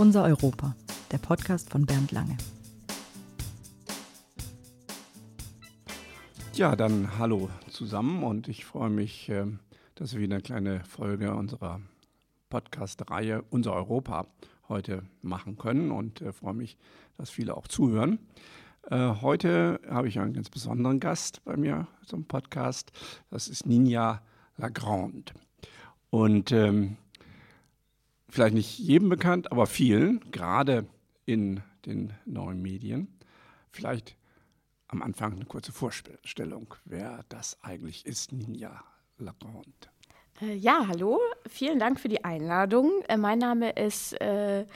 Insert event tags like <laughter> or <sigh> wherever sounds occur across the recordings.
Unser Europa, der Podcast von Bernd Lange. Ja, dann hallo zusammen und ich freue mich, äh, dass wir wieder eine kleine Folge unserer Podcast-Reihe Unser Europa heute machen können und äh, freue mich, dass viele auch zuhören. Äh, heute habe ich einen ganz besonderen Gast bei mir zum Podcast. Das ist Ninja Lagrande. Und ähm, vielleicht nicht jedem bekannt, aber vielen, gerade in den neuen Medien. Vielleicht am Anfang eine kurze Vorstellung, wer das eigentlich ist, Ninja Lagrande. Äh, ja, hallo, vielen Dank für die Einladung. Äh, mein Name ist äh,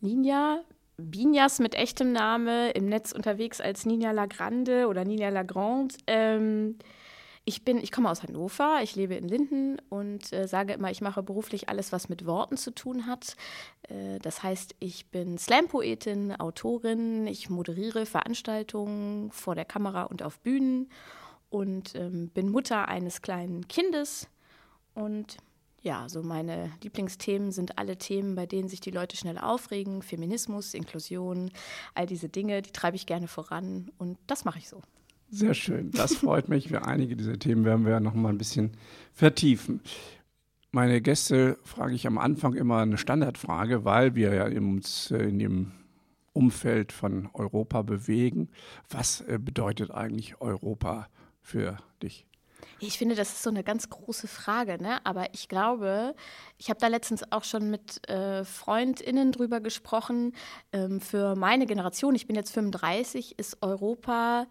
Ninja Binjas mit echtem Name, im Netz unterwegs als Ninja Lagrande oder Ninja Lagrande. Ähm, ich bin, ich komme aus Hannover, ich lebe in Linden und äh, sage immer, ich mache beruflich alles, was mit Worten zu tun hat. Äh, das heißt, ich bin Slam-Poetin, Autorin, ich moderiere Veranstaltungen vor der Kamera und auf Bühnen und ähm, bin Mutter eines kleinen Kindes. Und ja, so meine Lieblingsthemen sind alle Themen, bei denen sich die Leute schnell aufregen. Feminismus, Inklusion, all diese Dinge, die treibe ich gerne voran und das mache ich so. Sehr schön, das freut mich. Für einige dieser Themen werden wir noch mal ein bisschen vertiefen. Meine Gäste frage ich am Anfang immer eine Standardfrage, weil wir ja uns äh, in dem Umfeld von Europa bewegen. Was äh, bedeutet eigentlich Europa für dich? Ich finde, das ist so eine ganz große Frage, ne? aber ich glaube, ich habe da letztens auch schon mit äh, FreundInnen drüber gesprochen. Ähm, für meine Generation, ich bin jetzt 35, ist Europa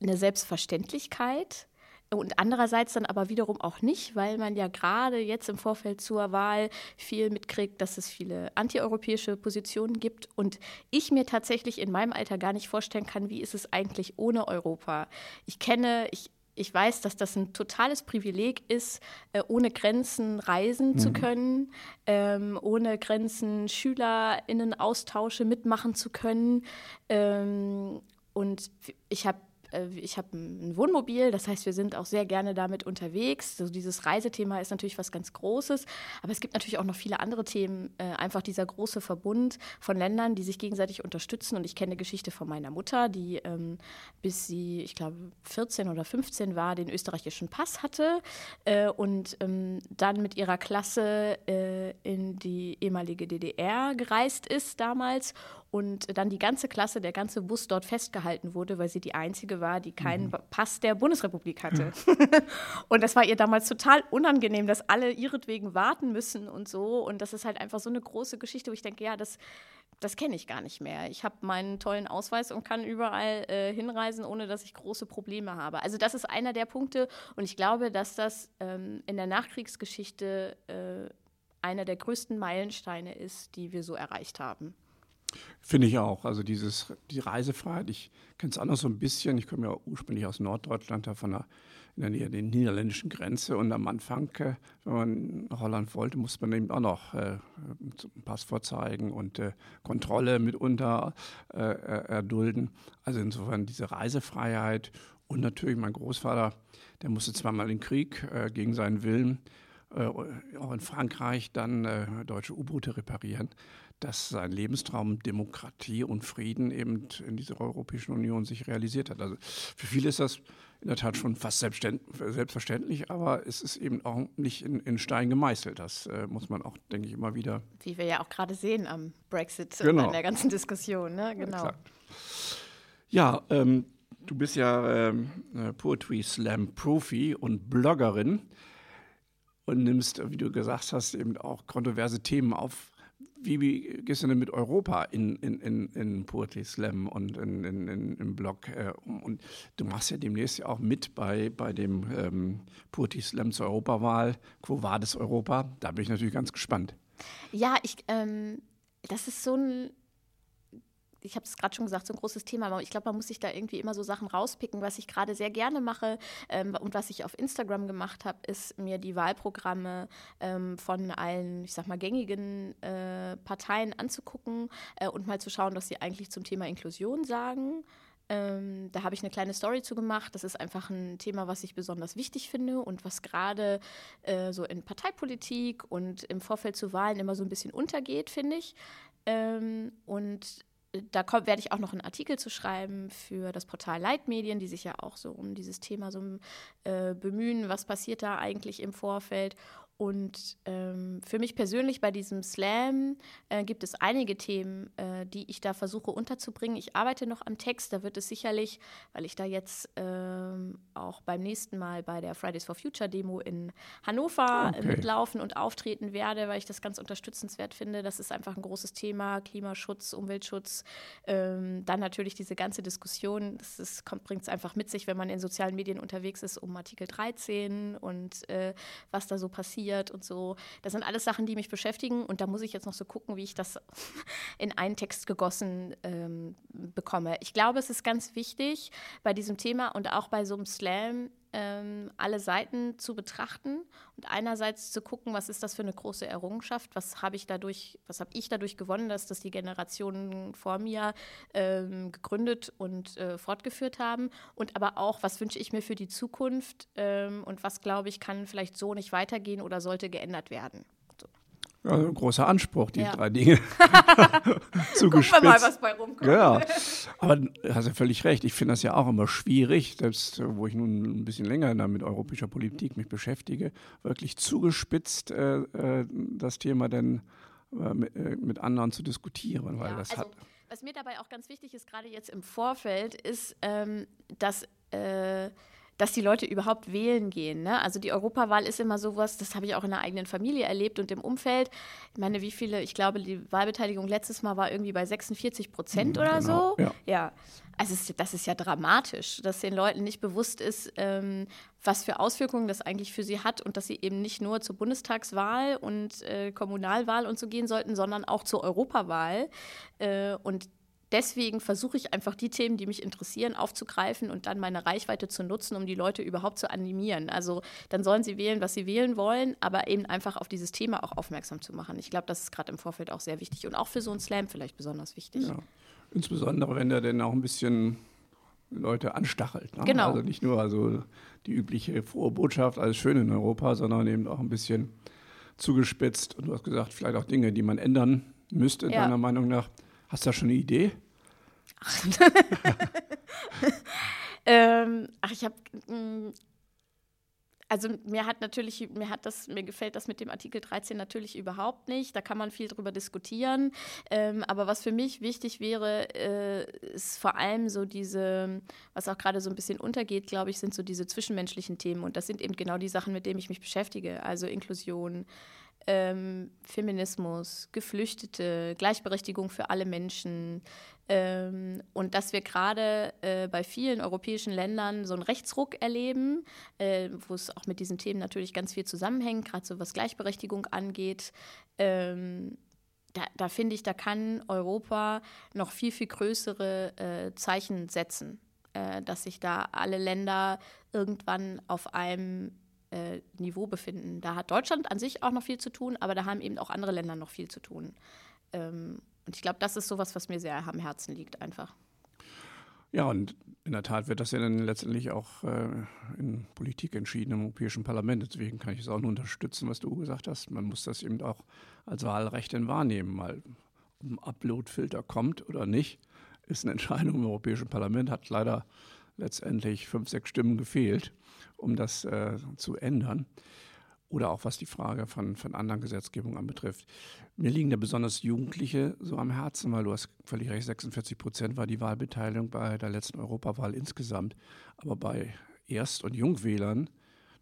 eine Selbstverständlichkeit und andererseits dann aber wiederum auch nicht, weil man ja gerade jetzt im Vorfeld zur Wahl viel mitkriegt, dass es viele antieuropäische Positionen gibt und ich mir tatsächlich in meinem Alter gar nicht vorstellen kann, wie ist es eigentlich ohne Europa. Ich kenne, ich, ich weiß, dass das ein totales Privileg ist, äh, ohne Grenzen reisen mhm. zu können, ähm, ohne Grenzen SchülerInnen-Austausche mitmachen zu können. Ähm, und ich habe ich habe ein Wohnmobil, das heißt, wir sind auch sehr gerne damit unterwegs. Also dieses Reisethema ist natürlich was ganz Großes, aber es gibt natürlich auch noch viele andere Themen. Äh, einfach dieser große Verbund von Ländern, die sich gegenseitig unterstützen. Und ich kenne Geschichte von meiner Mutter, die ähm, bis sie, ich glaube, 14 oder 15 war, den österreichischen Pass hatte äh, und ähm, dann mit ihrer Klasse äh, in die ehemalige DDR gereist ist damals und dann die ganze Klasse, der ganze Bus dort festgehalten wurde, weil sie die einzige war, die keinen mhm. Pass der Bundesrepublik hatte. <laughs> und das war ihr damals total unangenehm, dass alle ihretwegen warten müssen und so. Und das ist halt einfach so eine große Geschichte, wo ich denke, ja, das, das kenne ich gar nicht mehr. Ich habe meinen tollen Ausweis und kann überall äh, hinreisen, ohne dass ich große Probleme habe. Also das ist einer der Punkte. Und ich glaube, dass das ähm, in der Nachkriegsgeschichte äh, einer der größten Meilensteine ist, die wir so erreicht haben. Finde ich auch. Also dieses, die Reisefreiheit, ich kenne es anders so ein bisschen. Ich komme ja ursprünglich aus Norddeutschland, da von der, in der Nähe der niederländischen Grenze. Und am Anfang, äh, wenn man nach Holland wollte, musste man eben auch noch äh, einen Pass vorzeigen und äh, Kontrolle mitunter äh, erdulden. Also insofern diese Reisefreiheit und natürlich mein Großvater, der musste zweimal in den Krieg äh, gegen seinen Willen, äh, auch in Frankreich dann deutsche U-Boote reparieren dass sein Lebenstraum Demokratie und Frieden eben in dieser Europäischen Union sich realisiert hat. Also für viele ist das in der Tat schon fast selbstverständlich, aber es ist eben auch nicht in, in Stein gemeißelt. Das äh, muss man auch, denke ich, immer wieder. Wie wir ja auch gerade sehen am Brexit genau. und an der ganzen Diskussion. Ne? Genau. Ja, ja ähm, du bist ja ähm, Poetry Slam Profi und Bloggerin und nimmst, wie du gesagt hast, eben auch kontroverse Themen auf wie, wie gehst du denn mit Europa in, in, in, in Poetry Slam und in, in, in, im Blog äh, um? Und du machst ja demnächst ja auch mit bei, bei dem ähm, Poetry Slam zur Europawahl. Quo war das Europa? Da bin ich natürlich ganz gespannt. Ja, ich, ähm, das ist so ein ich habe es gerade schon gesagt, so ein großes Thema, aber ich glaube, man muss sich da irgendwie immer so Sachen rauspicken. Was ich gerade sehr gerne mache ähm, und was ich auf Instagram gemacht habe, ist mir die Wahlprogramme ähm, von allen, ich sag mal, gängigen äh, Parteien anzugucken äh, und mal zu schauen, was sie eigentlich zum Thema Inklusion sagen. Ähm, da habe ich eine kleine Story zu gemacht. Das ist einfach ein Thema, was ich besonders wichtig finde und was gerade äh, so in Parteipolitik und im Vorfeld zu Wahlen immer so ein bisschen untergeht, finde ich. Ähm, und da werde ich auch noch einen Artikel zu schreiben für das Portal Leitmedien, die sich ja auch so um dieses Thema so äh, bemühen, was passiert da eigentlich im Vorfeld. Und ähm, für mich persönlich bei diesem Slam äh, gibt es einige Themen, äh, die ich da versuche unterzubringen. Ich arbeite noch am Text, da wird es sicherlich, weil ich da jetzt ähm, auch beim nächsten Mal bei der Fridays for Future Demo in Hannover okay. mitlaufen und auftreten werde, weil ich das ganz unterstützenswert finde. Das ist einfach ein großes Thema, Klimaschutz, Umweltschutz. Ähm, dann natürlich diese ganze Diskussion, das bringt es einfach mit sich, wenn man in sozialen Medien unterwegs ist, um Artikel 13 und äh, was da so passiert passiert und so. Das sind alles Sachen, die mich beschäftigen und da muss ich jetzt noch so gucken, wie ich das <laughs> in einen Text gegossen ähm, bekomme. Ich glaube, es ist ganz wichtig bei diesem Thema und auch bei so einem Slam ähm, alle Seiten zu betrachten und einerseits zu gucken, was ist das für eine große Errungenschaft, was habe ich dadurch, was habe ich dadurch gewonnen, dass das die Generationen vor mir ähm, gegründet und äh, fortgeführt haben und aber auch, was wünsche ich mir für die Zukunft ähm, und was glaube ich kann vielleicht so nicht weitergehen oder sollte geändert werden. Also großer Anspruch, die ja. drei Dinge zugespitzt. <laughs> <laughs> Gucken wir mal, was bei rumkommt. Ja, aber du hast ja völlig recht. Ich finde das ja auch immer schwierig, selbst wo ich nun ein bisschen länger mit europäischer Politik mich beschäftige, wirklich zugespitzt äh, äh das Thema denn äh, mit, äh, mit, anderen zu diskutieren, weil ja, das also, hat. Was mir dabei auch ganz wichtig ist, gerade jetzt im Vorfeld, ist, ähm, dass äh, dass die Leute überhaupt wählen gehen. Ne? Also die Europawahl ist immer sowas, das habe ich auch in der eigenen Familie erlebt und im Umfeld. Ich meine, wie viele, ich glaube, die Wahlbeteiligung letztes Mal war irgendwie bei 46 Prozent mhm, oder genau, so. Ja. ja. Also das ist ja dramatisch, dass den Leuten nicht bewusst ist, ähm, was für Auswirkungen das eigentlich für sie hat und dass sie eben nicht nur zur Bundestagswahl und äh, Kommunalwahl und so gehen sollten, sondern auch zur Europawahl. Äh, und deswegen versuche ich einfach die Themen, die mich interessieren, aufzugreifen und dann meine Reichweite zu nutzen, um die Leute überhaupt zu animieren. Also dann sollen sie wählen, was sie wählen wollen, aber eben einfach auf dieses Thema auch aufmerksam zu machen. Ich glaube, das ist gerade im Vorfeld auch sehr wichtig und auch für so einen Slam vielleicht besonders wichtig. Ja. Insbesondere, wenn der denn auch ein bisschen Leute anstachelt. Ne? Genau. Also nicht nur also die übliche frohe Botschaft, alles schön in Europa, sondern eben auch ein bisschen zugespitzt. Und du hast gesagt, vielleicht auch Dinge, die man ändern müsste, ja. deiner Meinung nach. Hast du da schon eine Idee? <laughs> ähm, ach, ich habe. Mm, also mir hat natürlich, mir hat das, mir gefällt das mit dem Artikel 13 natürlich überhaupt nicht. Da kann man viel drüber diskutieren. Ähm, aber was für mich wichtig wäre, äh, ist vor allem so diese, was auch gerade so ein bisschen untergeht, glaube ich, sind so diese zwischenmenschlichen Themen. Und das sind eben genau die Sachen, mit denen ich mich beschäftige. Also Inklusion, ähm, Feminismus, Geflüchtete, Gleichberechtigung für alle Menschen. Ähm, und dass wir gerade äh, bei vielen europäischen Ländern so einen Rechtsruck erleben, äh, wo es auch mit diesen Themen natürlich ganz viel zusammenhängt, gerade so was Gleichberechtigung angeht. Ähm, da, da finde ich, da kann Europa noch viel, viel größere äh, Zeichen setzen, äh, dass sich da alle Länder irgendwann auf einem äh, Niveau befinden. Da hat Deutschland an sich auch noch viel zu tun, aber da haben eben auch andere Länder noch viel zu tun. Ähm, und ich glaube, das ist sowas, was mir sehr am Herzen liegt, einfach. Ja, und in der Tat wird das ja dann letztendlich auch äh, in Politik entschieden im Europäischen Parlament. Deswegen kann ich es auch nur unterstützen, was du gesagt hast. Man muss das eben auch als Wahlrecht denn wahrnehmen, weil ob ein Upload-Filter kommt oder nicht, ist eine Entscheidung im Europäischen Parlament, hat leider letztendlich fünf, sechs Stimmen gefehlt um das äh, zu ändern. Oder auch was die Frage von, von anderen Gesetzgebungen anbetrifft. Mir liegen da besonders Jugendliche so am Herzen, weil du hast völlig recht, 46 Prozent war die Wahlbeteiligung bei der letzten Europawahl insgesamt. Aber bei Erst- und Jungwählern,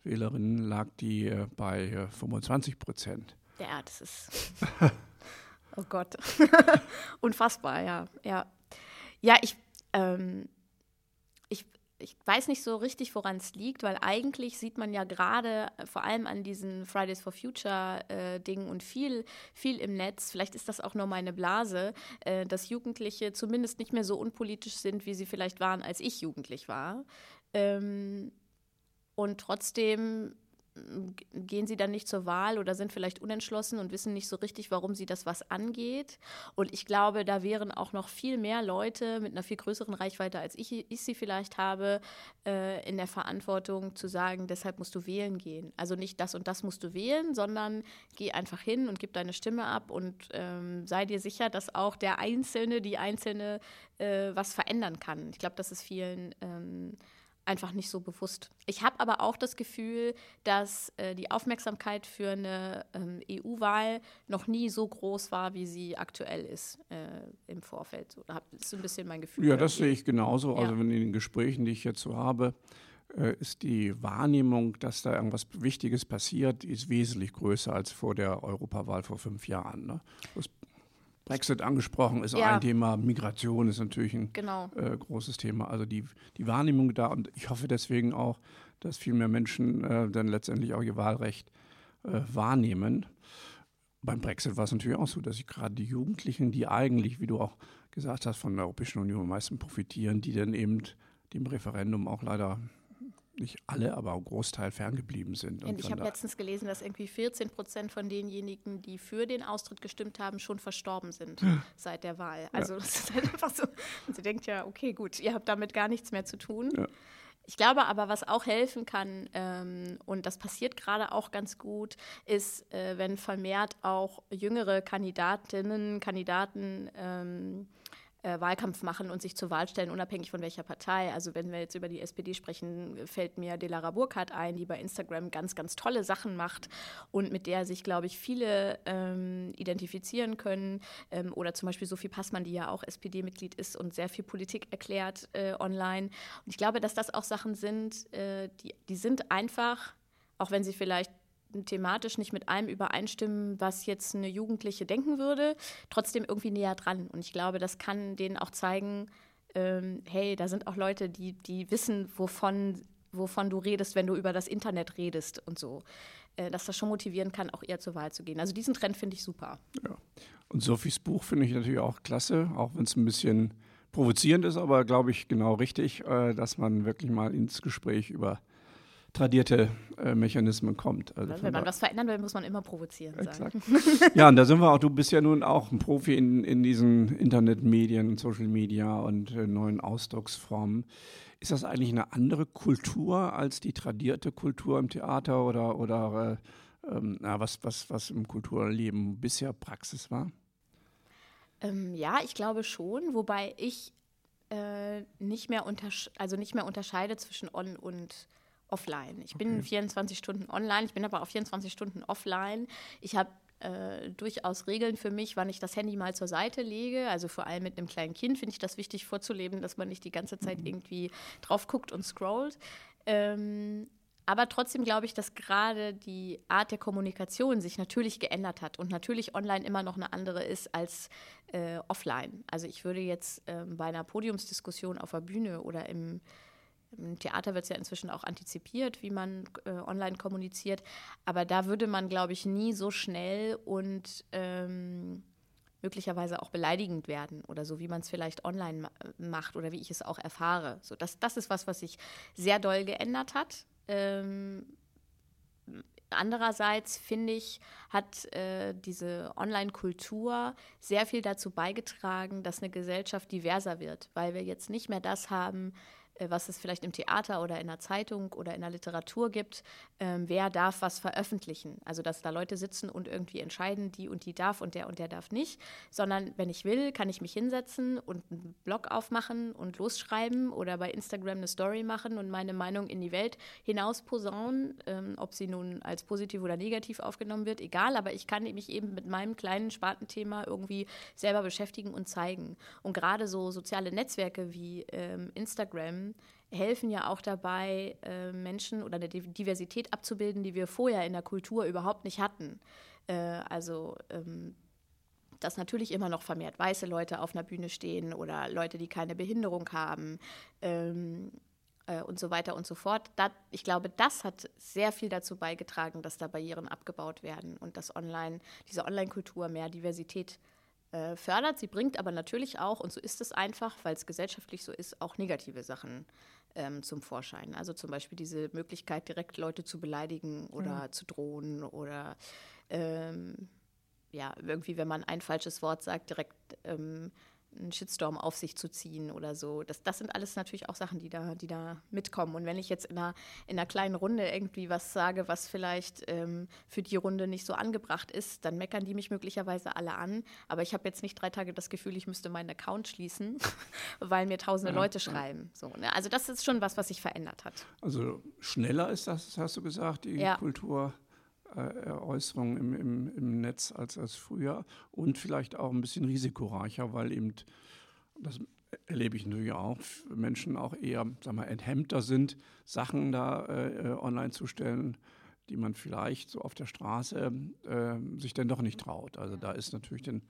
Wählerinnen lag die äh, bei äh, 25 Prozent. Ja, das ist. <laughs> oh Gott. <laughs> Unfassbar, ja. Ja, ja ich. Ähm, ich weiß nicht so richtig, woran es liegt, weil eigentlich sieht man ja gerade äh, vor allem an diesen Fridays for Future äh, und viel, viel im Netz, vielleicht ist das auch nur meine Blase, äh, dass Jugendliche zumindest nicht mehr so unpolitisch sind, wie sie vielleicht waren, als ich jugendlich war. Ähm, und trotzdem gehen sie dann nicht zur Wahl oder sind vielleicht unentschlossen und wissen nicht so richtig, warum sie das was angeht. Und ich glaube, da wären auch noch viel mehr Leute mit einer viel größeren Reichweite, als ich, ich sie vielleicht habe, äh, in der Verantwortung zu sagen, deshalb musst du wählen gehen. Also nicht das und das musst du wählen, sondern geh einfach hin und gib deine Stimme ab und ähm, sei dir sicher, dass auch der Einzelne, die Einzelne äh, was verändern kann. Ich glaube, das ist vielen ähm, einfach nicht so bewusst. Ich habe aber auch das Gefühl, dass äh, die Aufmerksamkeit für eine ähm, EU-Wahl noch nie so groß war, wie sie aktuell ist äh, im Vorfeld. das ist so ein bisschen mein Gefühl. Ja, das sehe ich genauso. Ja. Also in den Gesprächen, die ich jetzt so habe, äh, ist die Wahrnehmung, dass da irgendwas Wichtiges passiert, ist wesentlich größer als vor der Europawahl vor fünf Jahren. Ne? Das Brexit angesprochen, ist ja. ein Thema. Migration ist natürlich ein genau. äh, großes Thema. Also die, die Wahrnehmung da und ich hoffe deswegen auch, dass viel mehr Menschen äh, dann letztendlich auch ihr Wahlrecht äh, wahrnehmen. Beim Brexit war es natürlich auch so, dass sich gerade die Jugendlichen, die eigentlich, wie du auch gesagt hast, von der Europäischen Union am meisten profitieren, die dann eben dem Referendum auch leider nicht alle, aber ein Großteil ferngeblieben sind. Und ich habe letztens gelesen, dass irgendwie 14 Prozent von denjenigen, die für den Austritt gestimmt haben, schon verstorben sind <laughs> seit der Wahl. Also ja. das ist halt einfach so. Und sie denkt ja, okay, gut, ihr habt damit gar nichts mehr zu tun. Ja. Ich glaube aber, was auch helfen kann, ähm, und das passiert gerade auch ganz gut, ist, äh, wenn vermehrt auch jüngere Kandidatinnen, Kandidaten ähm, äh, Wahlkampf machen und sich zur Wahl stellen, unabhängig von welcher Partei. Also wenn wir jetzt über die SPD sprechen, fällt mir Delara Burkhardt ein, die bei Instagram ganz, ganz tolle Sachen macht und mit der sich, glaube ich, viele ähm, identifizieren können. Ähm, oder zum Beispiel Sophie Passmann, die ja auch SPD-Mitglied ist und sehr viel Politik erklärt äh, online. Und ich glaube, dass das auch Sachen sind, äh, die, die sind einfach, auch wenn sie vielleicht thematisch nicht mit allem übereinstimmen, was jetzt eine Jugendliche denken würde, trotzdem irgendwie näher dran. Und ich glaube, das kann denen auch zeigen, ähm, hey, da sind auch Leute, die, die wissen, wovon, wovon du redest, wenn du über das Internet redest und so. Äh, dass das schon motivieren kann, auch eher zur Wahl zu gehen. Also diesen Trend finde ich super. Ja. Und Sophies Buch finde ich natürlich auch klasse, auch wenn es ein bisschen provozierend ist, aber glaube ich genau richtig, äh, dass man wirklich mal ins Gespräch über tradierte äh, Mechanismen kommt. Also Wenn man was verändern will, muss man immer provozieren. Ja, und da sind wir auch, du bist ja nun auch ein Profi in, in diesen Internetmedien und Social Media und äh, neuen Ausdrucksformen. Ist das eigentlich eine andere Kultur als die tradierte Kultur im Theater oder, oder äh, ähm, na, was, was, was im Kulturleben bisher Praxis war? Ähm, ja, ich glaube schon, wobei ich äh, nicht, mehr also nicht mehr unterscheide zwischen On und offline. Ich bin okay. 24 Stunden online, ich bin aber auch 24 Stunden offline. Ich habe äh, durchaus Regeln für mich, wann ich das Handy mal zur Seite lege. Also vor allem mit einem kleinen Kind finde ich das wichtig vorzuleben, dass man nicht die ganze Zeit mhm. irgendwie drauf guckt und scrollt. Ähm, aber trotzdem glaube ich, dass gerade die Art der Kommunikation sich natürlich geändert hat und natürlich online immer noch eine andere ist als äh, offline. Also ich würde jetzt äh, bei einer Podiumsdiskussion auf der Bühne oder im im Theater wird es ja inzwischen auch antizipiert, wie man äh, online kommuniziert. Aber da würde man, glaube ich, nie so schnell und ähm, möglicherweise auch beleidigend werden oder so, wie man es vielleicht online ma macht oder wie ich es auch erfahre. So, das, das ist was, was sich sehr doll geändert hat. Ähm, Andererseits finde ich, hat äh, diese Online-Kultur sehr viel dazu beigetragen, dass eine Gesellschaft diverser wird, weil wir jetzt nicht mehr das haben, was es vielleicht im Theater oder in der Zeitung oder in der Literatur gibt, ähm, wer darf was veröffentlichen. Also dass da Leute sitzen und irgendwie entscheiden, die und die darf und der und der darf nicht, sondern wenn ich will, kann ich mich hinsetzen und einen Blog aufmachen und losschreiben oder bei Instagram eine Story machen und meine Meinung in die Welt hinaus posaunen, ähm, ob sie nun als positiv oder negativ aufgenommen wird, egal, aber ich kann mich eben mit meinem kleinen Spartenthema irgendwie selber beschäftigen und zeigen. Und gerade so soziale Netzwerke wie ähm, Instagram, helfen ja auch dabei, äh, Menschen oder eine Diversität abzubilden, die wir vorher in der Kultur überhaupt nicht hatten. Äh, also ähm, dass natürlich immer noch vermehrt weiße Leute auf einer Bühne stehen oder Leute, die keine Behinderung haben ähm, äh, und so weiter und so fort. Da, ich glaube, das hat sehr viel dazu beigetragen, dass da Barrieren abgebaut werden und dass online, diese Online-Kultur mehr Diversität äh, fördert. Sie bringt aber natürlich auch, und so ist es einfach, weil es gesellschaftlich so ist, auch negative Sachen ähm, zum Vorschein. Also zum Beispiel diese Möglichkeit, direkt Leute zu beleidigen oder ja. zu drohen oder ähm, ja, irgendwie, wenn man ein falsches Wort sagt, direkt ähm, einen Shitstorm auf sich zu ziehen oder so. Das, das sind alles natürlich auch Sachen, die da, die da mitkommen. Und wenn ich jetzt in einer, in einer kleinen Runde irgendwie was sage, was vielleicht ähm, für die Runde nicht so angebracht ist, dann meckern die mich möglicherweise alle an. Aber ich habe jetzt nicht drei Tage das Gefühl, ich müsste meinen Account schließen, <laughs> weil mir tausende ja, Leute schreiben. So, ne? Also das ist schon was, was sich verändert hat. Also schneller ist das, hast du gesagt, die ja. Kultur. Äh, Äußerungen im, im, im Netz als, als früher und vielleicht auch ein bisschen risikoreicher, weil eben, das erlebe ich natürlich auch, Menschen auch eher sag mal, enthemmter sind, Sachen da äh, online zu stellen, die man vielleicht so auf der Straße äh, sich dann doch nicht traut. Also da ist natürlich dann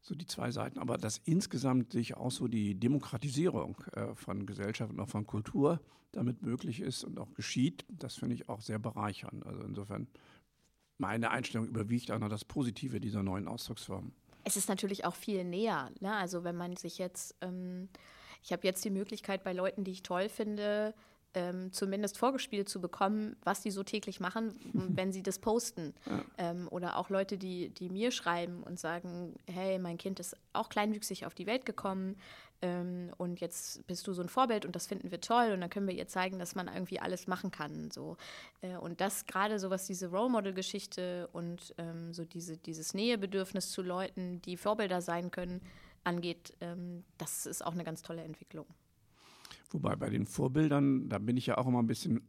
so die zwei Seiten. Aber dass insgesamt sich auch so die Demokratisierung äh, von Gesellschaft und auch von Kultur damit möglich ist und auch geschieht, das finde ich auch sehr bereichernd. Also insofern meine Einstellung überwiegt auch noch das Positive dieser neuen Ausdrucksform. Es ist natürlich auch viel näher. Ne? Also wenn man sich jetzt, ähm, ich habe jetzt die Möglichkeit bei Leuten, die ich toll finde, ähm, zumindest vorgespielt zu bekommen, was die so täglich machen, <laughs> wenn sie das posten. Ja. Ähm, oder auch Leute, die, die mir schreiben und sagen, hey, mein Kind ist auch kleinwüchsig auf die Welt gekommen ähm, und jetzt bist du so ein Vorbild und das finden wir toll und dann können wir ihr zeigen, dass man irgendwie alles machen kann. So. Äh, und das gerade so was diese Role Model-Geschichte und ähm, so diese, dieses Nähebedürfnis zu Leuten, die Vorbilder sein können, angeht, ähm, das ist auch eine ganz tolle Entwicklung. Wobei bei den Vorbildern, da bin ich ja auch immer ein bisschen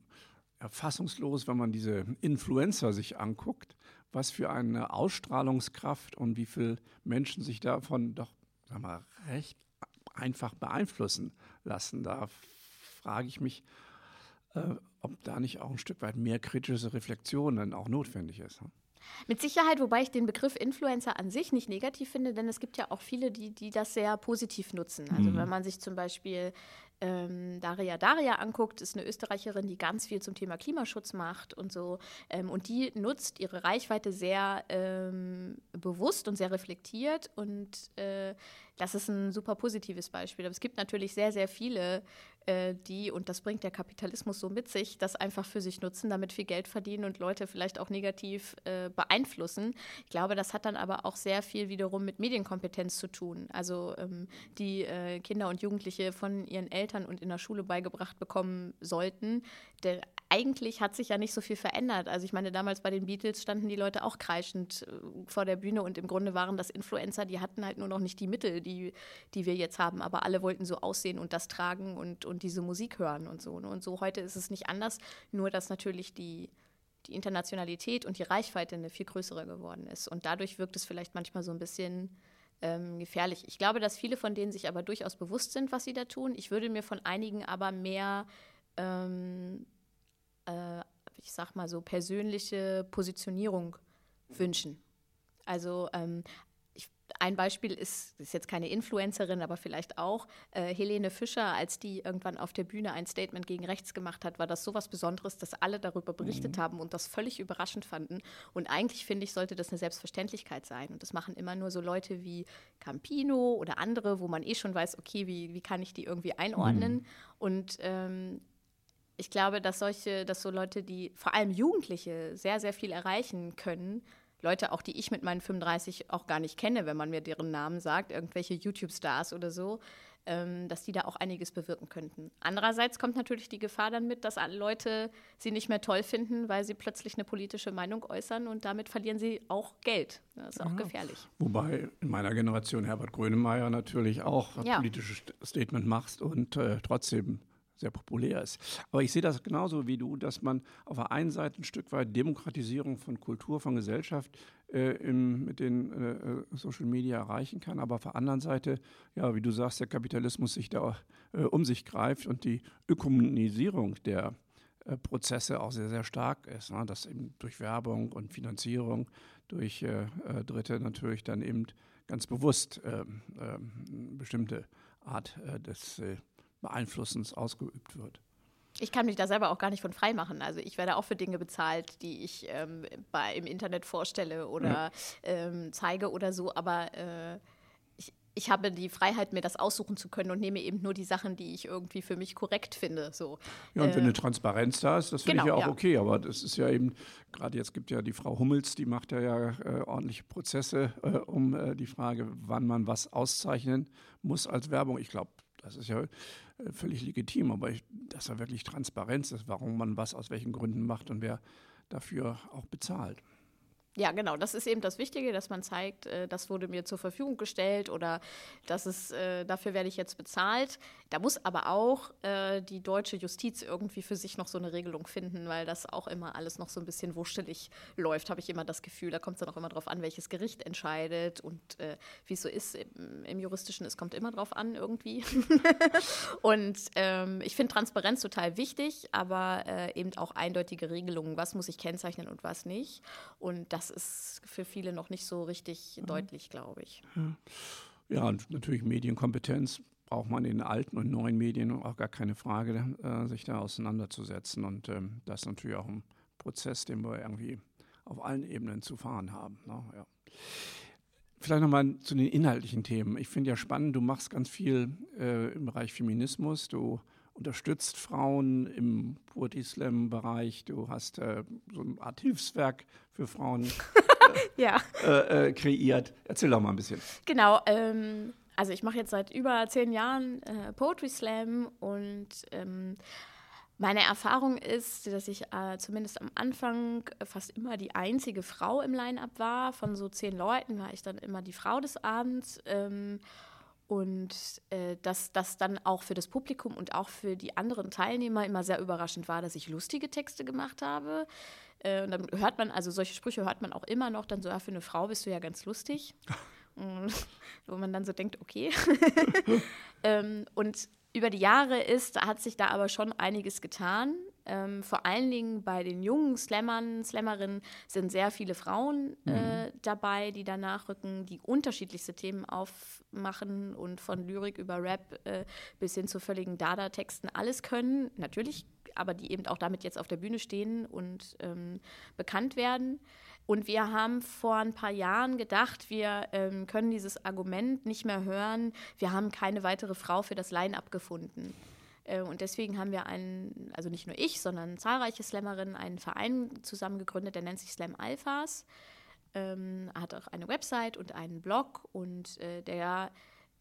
erfassungslos, wenn man diese Influencer sich anguckt, was für eine Ausstrahlungskraft und wie viele Menschen sich davon doch sag mal, recht einfach beeinflussen lassen. Da frage ich mich, äh, ob da nicht auch ein Stück weit mehr kritische Reflexion dann auch notwendig ist. Mit Sicherheit, wobei ich den Begriff Influencer an sich nicht negativ finde, denn es gibt ja auch viele, die, die das sehr positiv nutzen. Also mhm. wenn man sich zum Beispiel ähm, Daria Daria anguckt, ist eine Österreicherin, die ganz viel zum Thema Klimaschutz macht und so. Ähm, und die nutzt ihre Reichweite sehr ähm, bewusst und sehr reflektiert. Und äh, das ist ein super positives Beispiel. Aber es gibt natürlich sehr, sehr viele, äh, die, und das bringt der Kapitalismus so mit sich, das einfach für sich nutzen, damit viel Geld verdienen und Leute vielleicht auch negativ äh, beeinflussen. Ich glaube, das hat dann aber auch sehr viel wiederum mit Medienkompetenz zu tun. Also ähm, die äh, Kinder und Jugendliche von ihren Eltern und in der Schule beigebracht bekommen sollten. Der, eigentlich hat sich ja nicht so viel verändert. Also ich meine, damals bei den Beatles standen die Leute auch kreischend äh, vor der Bühne und im Grunde waren das Influencer, die hatten halt nur noch nicht die Mittel, die, die wir jetzt haben, aber alle wollten so aussehen und das tragen und, und diese Musik hören und so. Ne? Und so heute ist es nicht anders, nur dass natürlich die die Internationalität und die Reichweite eine viel größere geworden ist. Und dadurch wirkt es vielleicht manchmal so ein bisschen ähm, gefährlich. Ich glaube, dass viele von denen sich aber durchaus bewusst sind, was sie da tun. Ich würde mir von einigen aber mehr, ähm, äh, ich sag mal so, persönliche Positionierung wünschen. Also ähm, ein Beispiel ist, ist jetzt keine Influencerin, aber vielleicht auch, äh, Helene Fischer, als die irgendwann auf der Bühne ein Statement gegen rechts gemacht hat, war das so was Besonderes, dass alle darüber berichtet mhm. haben und das völlig überraschend fanden. Und eigentlich finde ich, sollte das eine Selbstverständlichkeit sein. Und das machen immer nur so Leute wie Campino oder andere, wo man eh schon weiß, okay, wie, wie kann ich die irgendwie einordnen? Mhm. Und ähm, ich glaube, dass solche, dass so Leute, die vor allem Jugendliche sehr, sehr viel erreichen können, Leute auch, die ich mit meinen 35 auch gar nicht kenne, wenn man mir deren Namen sagt, irgendwelche YouTube-Stars oder so, ähm, dass die da auch einiges bewirken könnten. Andererseits kommt natürlich die Gefahr dann mit, dass alle Leute sie nicht mehr toll finden, weil sie plötzlich eine politische Meinung äußern und damit verlieren sie auch Geld. Das ist auch ja. gefährlich. Wobei in meiner Generation Herbert Grönemeyer natürlich auch ja. politische Statement macht und äh, trotzdem sehr populär ist. Aber ich sehe das genauso wie du, dass man auf der einen Seite ein Stück weit Demokratisierung von Kultur, von Gesellschaft äh, im, mit den äh, äh, Social Media erreichen kann, aber auf der anderen Seite, ja, wie du sagst, der Kapitalismus sich da äh, um sich greift und die Ökonomisierung der äh, Prozesse auch sehr, sehr stark ist. Ne? Dass eben durch Werbung und Finanzierung durch äh, Dritte natürlich dann eben ganz bewusst ähm, ähm, bestimmte Art des Beeinflussens ausgeübt wird. Ich kann mich da selber auch gar nicht von frei machen. Also ich werde auch für Dinge bezahlt, die ich ähm, bei, im Internet vorstelle oder ja. ähm, zeige oder so. Aber äh, ich habe die Freiheit, mir das aussuchen zu können und nehme eben nur die Sachen, die ich irgendwie für mich korrekt finde. So. Ja, und wenn eine äh, Transparenz da ist, das finde genau, ich ja auch ja. okay. Aber das ist ja eben, gerade jetzt gibt ja die Frau Hummels, die macht ja, ja äh, ordentliche Prozesse äh, um äh, die Frage, wann man was auszeichnen muss als Werbung. Ich glaube, das ist ja äh, völlig legitim, aber ich, dass da wirklich Transparenz ist, warum man was aus welchen Gründen macht und wer dafür auch bezahlt. Ja, genau. Das ist eben das Wichtige, dass man zeigt, äh, das wurde mir zur Verfügung gestellt oder das ist, äh, dafür werde ich jetzt bezahlt. Da muss aber auch äh, die deutsche Justiz irgendwie für sich noch so eine Regelung finden, weil das auch immer alles noch so ein bisschen wurschtelig läuft, habe ich immer das Gefühl. Da kommt es dann auch immer darauf an, welches Gericht entscheidet und äh, wie es so ist im, im, Juristischen, es kommt immer drauf an irgendwie. <laughs> und ähm, ich finde Transparenz total wichtig, aber äh, eben auch eindeutige Regelungen, was muss ich kennzeichnen und was nicht. Und das ist für viele noch nicht so richtig mhm. deutlich, glaube ich. Ja. ja, und natürlich Medienkompetenz braucht man in den alten und neuen Medien auch gar keine Frage, äh, sich da auseinanderzusetzen. Und ähm, das ist natürlich auch ein Prozess, den wir irgendwie auf allen Ebenen zu fahren haben. Ne? Ja. Vielleicht nochmal zu den inhaltlichen Themen. Ich finde ja spannend, du machst ganz viel äh, im Bereich Feminismus. Du unterstützt Frauen im Poetry Slam Bereich. Du hast äh, so eine Art Hilfswerk für Frauen <laughs> ja. äh, äh, kreiert. Erzähl doch mal ein bisschen. Genau. Ähm, also ich mache jetzt seit über zehn Jahren äh, Poetry Slam und ähm, meine Erfahrung ist, dass ich äh, zumindest am Anfang fast immer die einzige Frau im Line-up war. Von so zehn Leuten war ich dann immer die Frau des Abends. Ähm, und äh, dass das dann auch für das Publikum und auch für die anderen Teilnehmer immer sehr überraschend war, dass ich lustige Texte gemacht habe. Äh, und dann hört man, also solche Sprüche hört man auch immer noch, dann so, ja, für eine Frau bist du ja ganz lustig. <laughs> <laughs> wo man dann so denkt, okay. <laughs> ähm, und über die Jahre ist, hat sich da aber schon einiges getan. Ähm, vor allen Dingen bei den jungen Slammern, Slammerinnen sind sehr viele Frauen äh, mhm. dabei, die da nachrücken, die unterschiedlichste Themen aufmachen und von Lyrik über Rap äh, bis hin zu völligen Dada-Texten alles können. Natürlich, aber die eben auch damit jetzt auf der Bühne stehen und ähm, bekannt werden. Und wir haben vor ein paar Jahren gedacht, wir ähm, können dieses Argument nicht mehr hören, wir haben keine weitere Frau für das Line-up gefunden. Äh, und deswegen haben wir einen, also nicht nur ich, sondern zahlreiche Slammerinnen, einen Verein zusammen gegründet, der nennt sich Slam Alphas. Ähm, hat auch eine Website und einen Blog und äh, der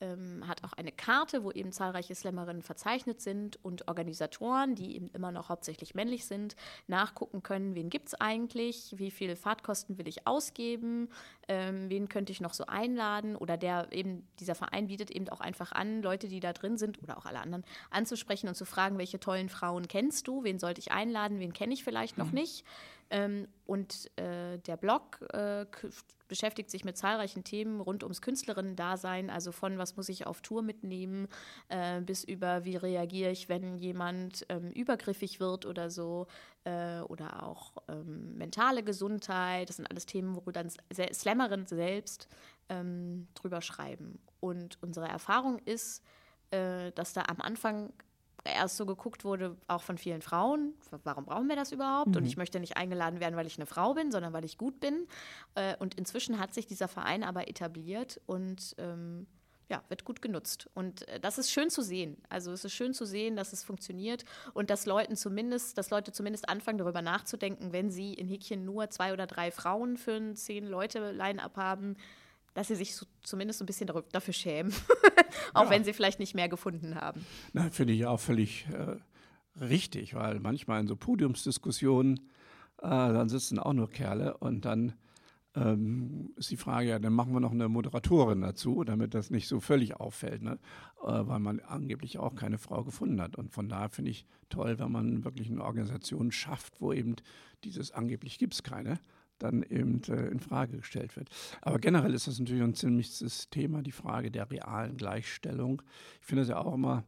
ähm, hat auch eine Karte, wo eben zahlreiche Slammerinnen verzeichnet sind und Organisatoren, die eben immer noch hauptsächlich männlich sind, nachgucken können, wen gibt es eigentlich, wie viele Fahrtkosten will ich ausgeben, ähm, wen könnte ich noch so einladen oder der eben, dieser Verein bietet eben auch einfach an, Leute, die da drin sind oder auch alle anderen anzusprechen und zu fragen, welche tollen Frauen kennst du, wen sollte ich einladen, wen kenne ich vielleicht noch mhm. nicht. Ähm, und äh, der Blog äh, beschäftigt sich mit zahlreichen Themen rund ums Künstlerinnen-Dasein, also von was muss ich auf Tour mitnehmen, äh, bis über wie reagiere ich, wenn jemand ähm, übergriffig wird oder so, äh, oder auch ähm, mentale Gesundheit. Das sind alles Themen, wo dann Slammerinnen selbst ähm, drüber schreiben. Und unsere Erfahrung ist, äh, dass da am Anfang erst so geguckt wurde, auch von vielen Frauen, warum brauchen wir das überhaupt? Mhm. Und ich möchte nicht eingeladen werden, weil ich eine Frau bin, sondern weil ich gut bin. Äh, und inzwischen hat sich dieser Verein aber etabliert und ähm, ja, wird gut genutzt. Und äh, das ist schön zu sehen. Also es ist schön zu sehen, dass es funktioniert und dass Leuten zumindest, dass Leute zumindest anfangen, darüber nachzudenken, wenn sie in Häkchen nur zwei oder drei Frauen für ein zehn Leute Line-up haben, dass sie sich so, zumindest ein bisschen dafür schämen, <laughs> auch ja. wenn sie vielleicht nicht mehr gefunden haben. Na, finde ich auch völlig äh, richtig, weil manchmal in so Podiumsdiskussionen, äh, dann sitzen auch nur Kerle und dann ähm, ist die Frage, ja, dann machen wir noch eine Moderatorin dazu, damit das nicht so völlig auffällt, ne? äh, weil man angeblich auch keine Frau gefunden hat. Und von daher finde ich toll, wenn man wirklich eine Organisation schafft, wo eben dieses angeblich gibt es keine, dann eben äh, in Frage gestellt wird. Aber generell ist das natürlich ein ziemliches Thema, die Frage der realen Gleichstellung. Ich finde es ja auch immer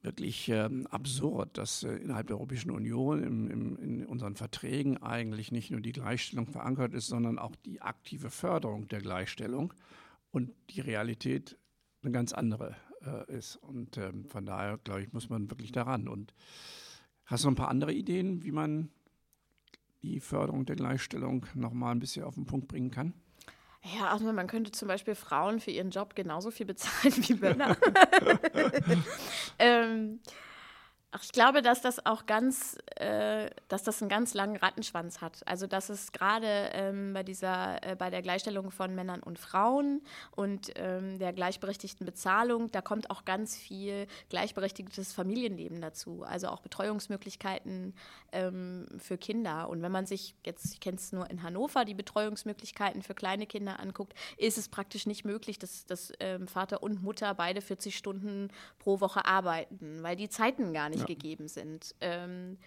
wirklich ähm, absurd, dass äh, innerhalb der Europäischen Union im, im, in unseren Verträgen eigentlich nicht nur die Gleichstellung verankert ist, sondern auch die aktive Förderung der Gleichstellung und die Realität eine ganz andere äh, ist. Und ähm, von daher, glaube ich, muss man wirklich daran. Und hast du noch ein paar andere Ideen, wie man die Förderung der Gleichstellung noch mal ein bisschen auf den Punkt bringen kann? Ja, also man könnte zum Beispiel Frauen für ihren Job genauso viel bezahlen wie Männer. <laughs> <laughs> ähm, Ach, ich glaube, dass das auch ganz, äh, dass das einen ganz langen Rattenschwanz hat. Also dass es gerade ähm, bei dieser, äh, bei der Gleichstellung von Männern und Frauen und ähm, der gleichberechtigten Bezahlung, da kommt auch ganz viel gleichberechtigtes Familienleben dazu. Also auch Betreuungsmöglichkeiten ähm, für Kinder. Und wenn man sich jetzt, ich kenne es nur in Hannover, die Betreuungsmöglichkeiten für kleine Kinder anguckt, ist es praktisch nicht möglich, dass, dass ähm, Vater und Mutter beide 40 Stunden pro Woche arbeiten, weil die Zeiten gar nicht nicht ja. gegeben sind. Ähm,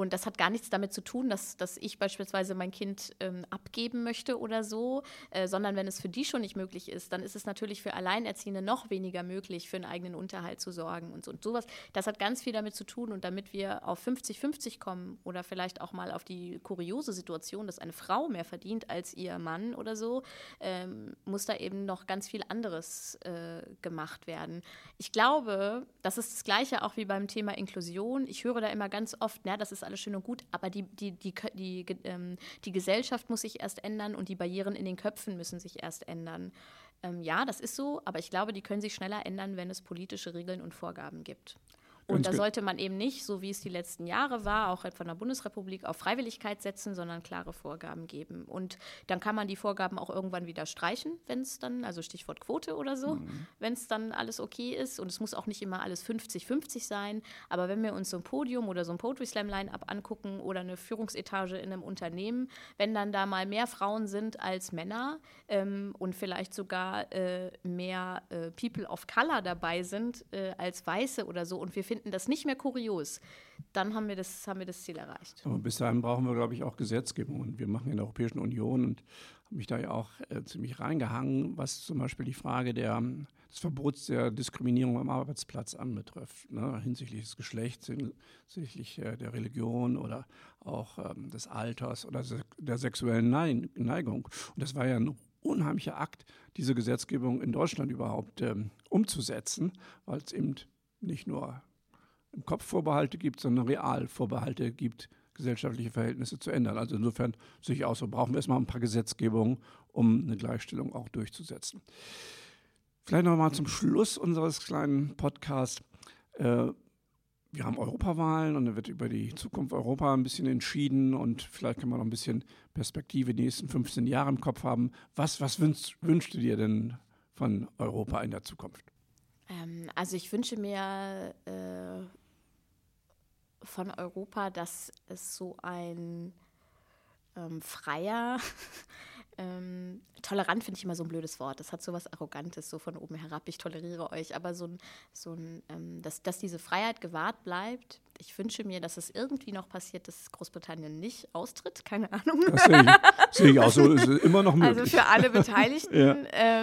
und das hat gar nichts damit zu tun, dass, dass ich beispielsweise mein Kind ähm, abgeben möchte oder so, äh, sondern wenn es für die schon nicht möglich ist, dann ist es natürlich für Alleinerziehende noch weniger möglich, für einen eigenen Unterhalt zu sorgen und so. Und sowas, das hat ganz viel damit zu tun. Und damit wir auf 50-50 kommen oder vielleicht auch mal auf die kuriose Situation, dass eine Frau mehr verdient als ihr Mann oder so, ähm, muss da eben noch ganz viel anderes äh, gemacht werden. Ich glaube, das ist das Gleiche auch wie beim Thema Inklusion. Ich höre da immer ganz oft, na, das ist alles schön und gut, aber die, die, die, die, ähm, die Gesellschaft muss sich erst ändern und die Barrieren in den Köpfen müssen sich erst ändern. Ähm, ja, das ist so, aber ich glaube, die können sich schneller ändern, wenn es politische Regeln und Vorgaben gibt. Und da sollte man eben nicht, so wie es die letzten Jahre war, auch von der Bundesrepublik auf Freiwilligkeit setzen, sondern klare Vorgaben geben. Und dann kann man die Vorgaben auch irgendwann wieder streichen, wenn es dann, also Stichwort Quote oder so, mhm. wenn es dann alles okay ist. Und es muss auch nicht immer alles 50-50 sein. Aber wenn wir uns so ein Podium oder so ein Poetry Slam Line-Up angucken oder eine Führungsetage in einem Unternehmen, wenn dann da mal mehr Frauen sind als Männer ähm, und vielleicht sogar äh, mehr äh, People of Color dabei sind äh, als Weiße oder so und wir finden finden das nicht mehr kurios, dann haben wir das, haben wir das Ziel erreicht. Aber bis dahin brauchen wir, glaube ich, auch Gesetzgebung. Und wir machen in der Europäischen Union und habe mich da ja auch äh, ziemlich reingehangen, was zum Beispiel die Frage der, des Verbots der Diskriminierung am Arbeitsplatz anbetrifft, ne, hinsichtlich des Geschlechts, hinsichtlich äh, der Religion oder auch ähm, des Alters oder se der sexuellen Neigung. Und das war ja ein unheimlicher Akt, diese Gesetzgebung in Deutschland überhaupt ähm, umzusetzen, weil es eben nicht nur im Kopf Vorbehalte gibt, sondern real Vorbehalte gibt, gesellschaftliche Verhältnisse zu ändern. Also insofern sehe ich auch so, brauchen wir erstmal ein paar Gesetzgebungen, um eine Gleichstellung auch durchzusetzen. Vielleicht noch mal zum Schluss unseres kleinen Podcasts. Äh, wir haben Europawahlen und da wird über die Zukunft Europa ein bisschen entschieden und vielleicht kann man noch ein bisschen Perspektive die nächsten 15 Jahre im Kopf haben. Was, was wünschst, wünschst du dir denn von Europa in der Zukunft? Ähm, also ich wünsche mir äh, von Europa, dass es so ein ähm, freier, <laughs> ähm, tolerant finde ich immer so ein blödes Wort. Das hat so was Arrogantes, so von oben herab, ich toleriere euch. Aber so ein, so ein ähm, dass, dass diese Freiheit gewahrt bleibt. Ich wünsche mir, dass es irgendwie noch passiert, dass Großbritannien nicht austritt. Keine Ahnung. Das sehe ich, sehe ich auch so. <laughs> Ist immer noch möglich. Also für alle <laughs> Beteiligten. ja.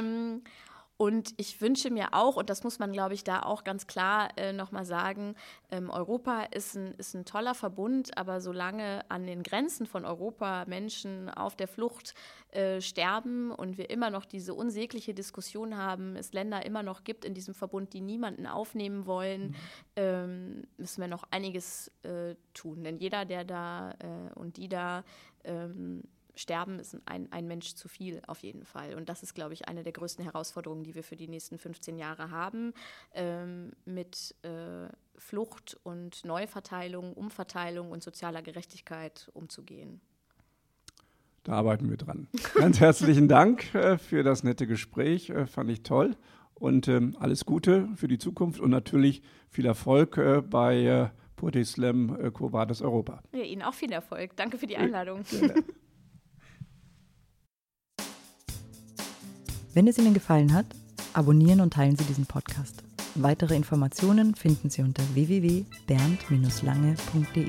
Und ich wünsche mir auch, und das muss man, glaube ich, da auch ganz klar äh, nochmal sagen, ähm, Europa ist ein, ist ein toller Verbund, aber solange an den Grenzen von Europa Menschen auf der Flucht äh, sterben und wir immer noch diese unsägliche Diskussion haben, es Länder immer noch gibt in diesem Verbund, die niemanden aufnehmen wollen, mhm. ähm, müssen wir noch einiges äh, tun. Denn jeder, der da äh, und die da ähm, Sterben ist ein, ein Mensch zu viel auf jeden Fall. Und das ist, glaube ich, eine der größten Herausforderungen, die wir für die nächsten 15 Jahre haben, ähm, mit äh, Flucht und Neuverteilung, Umverteilung und sozialer Gerechtigkeit umzugehen. Da arbeiten wir dran. Ganz herzlichen Dank äh, für das nette Gespräch, äh, fand ich toll. Und ähm, alles Gute für die Zukunft und natürlich viel Erfolg äh, bei äh, Poetry Slam äh, Quo Vadis Europa. Ja, Ihnen auch viel Erfolg. Danke für die Einladung. <laughs> Wenn es Ihnen gefallen hat, abonnieren und teilen Sie diesen Podcast. Weitere Informationen finden Sie unter www.bernd-lange.de.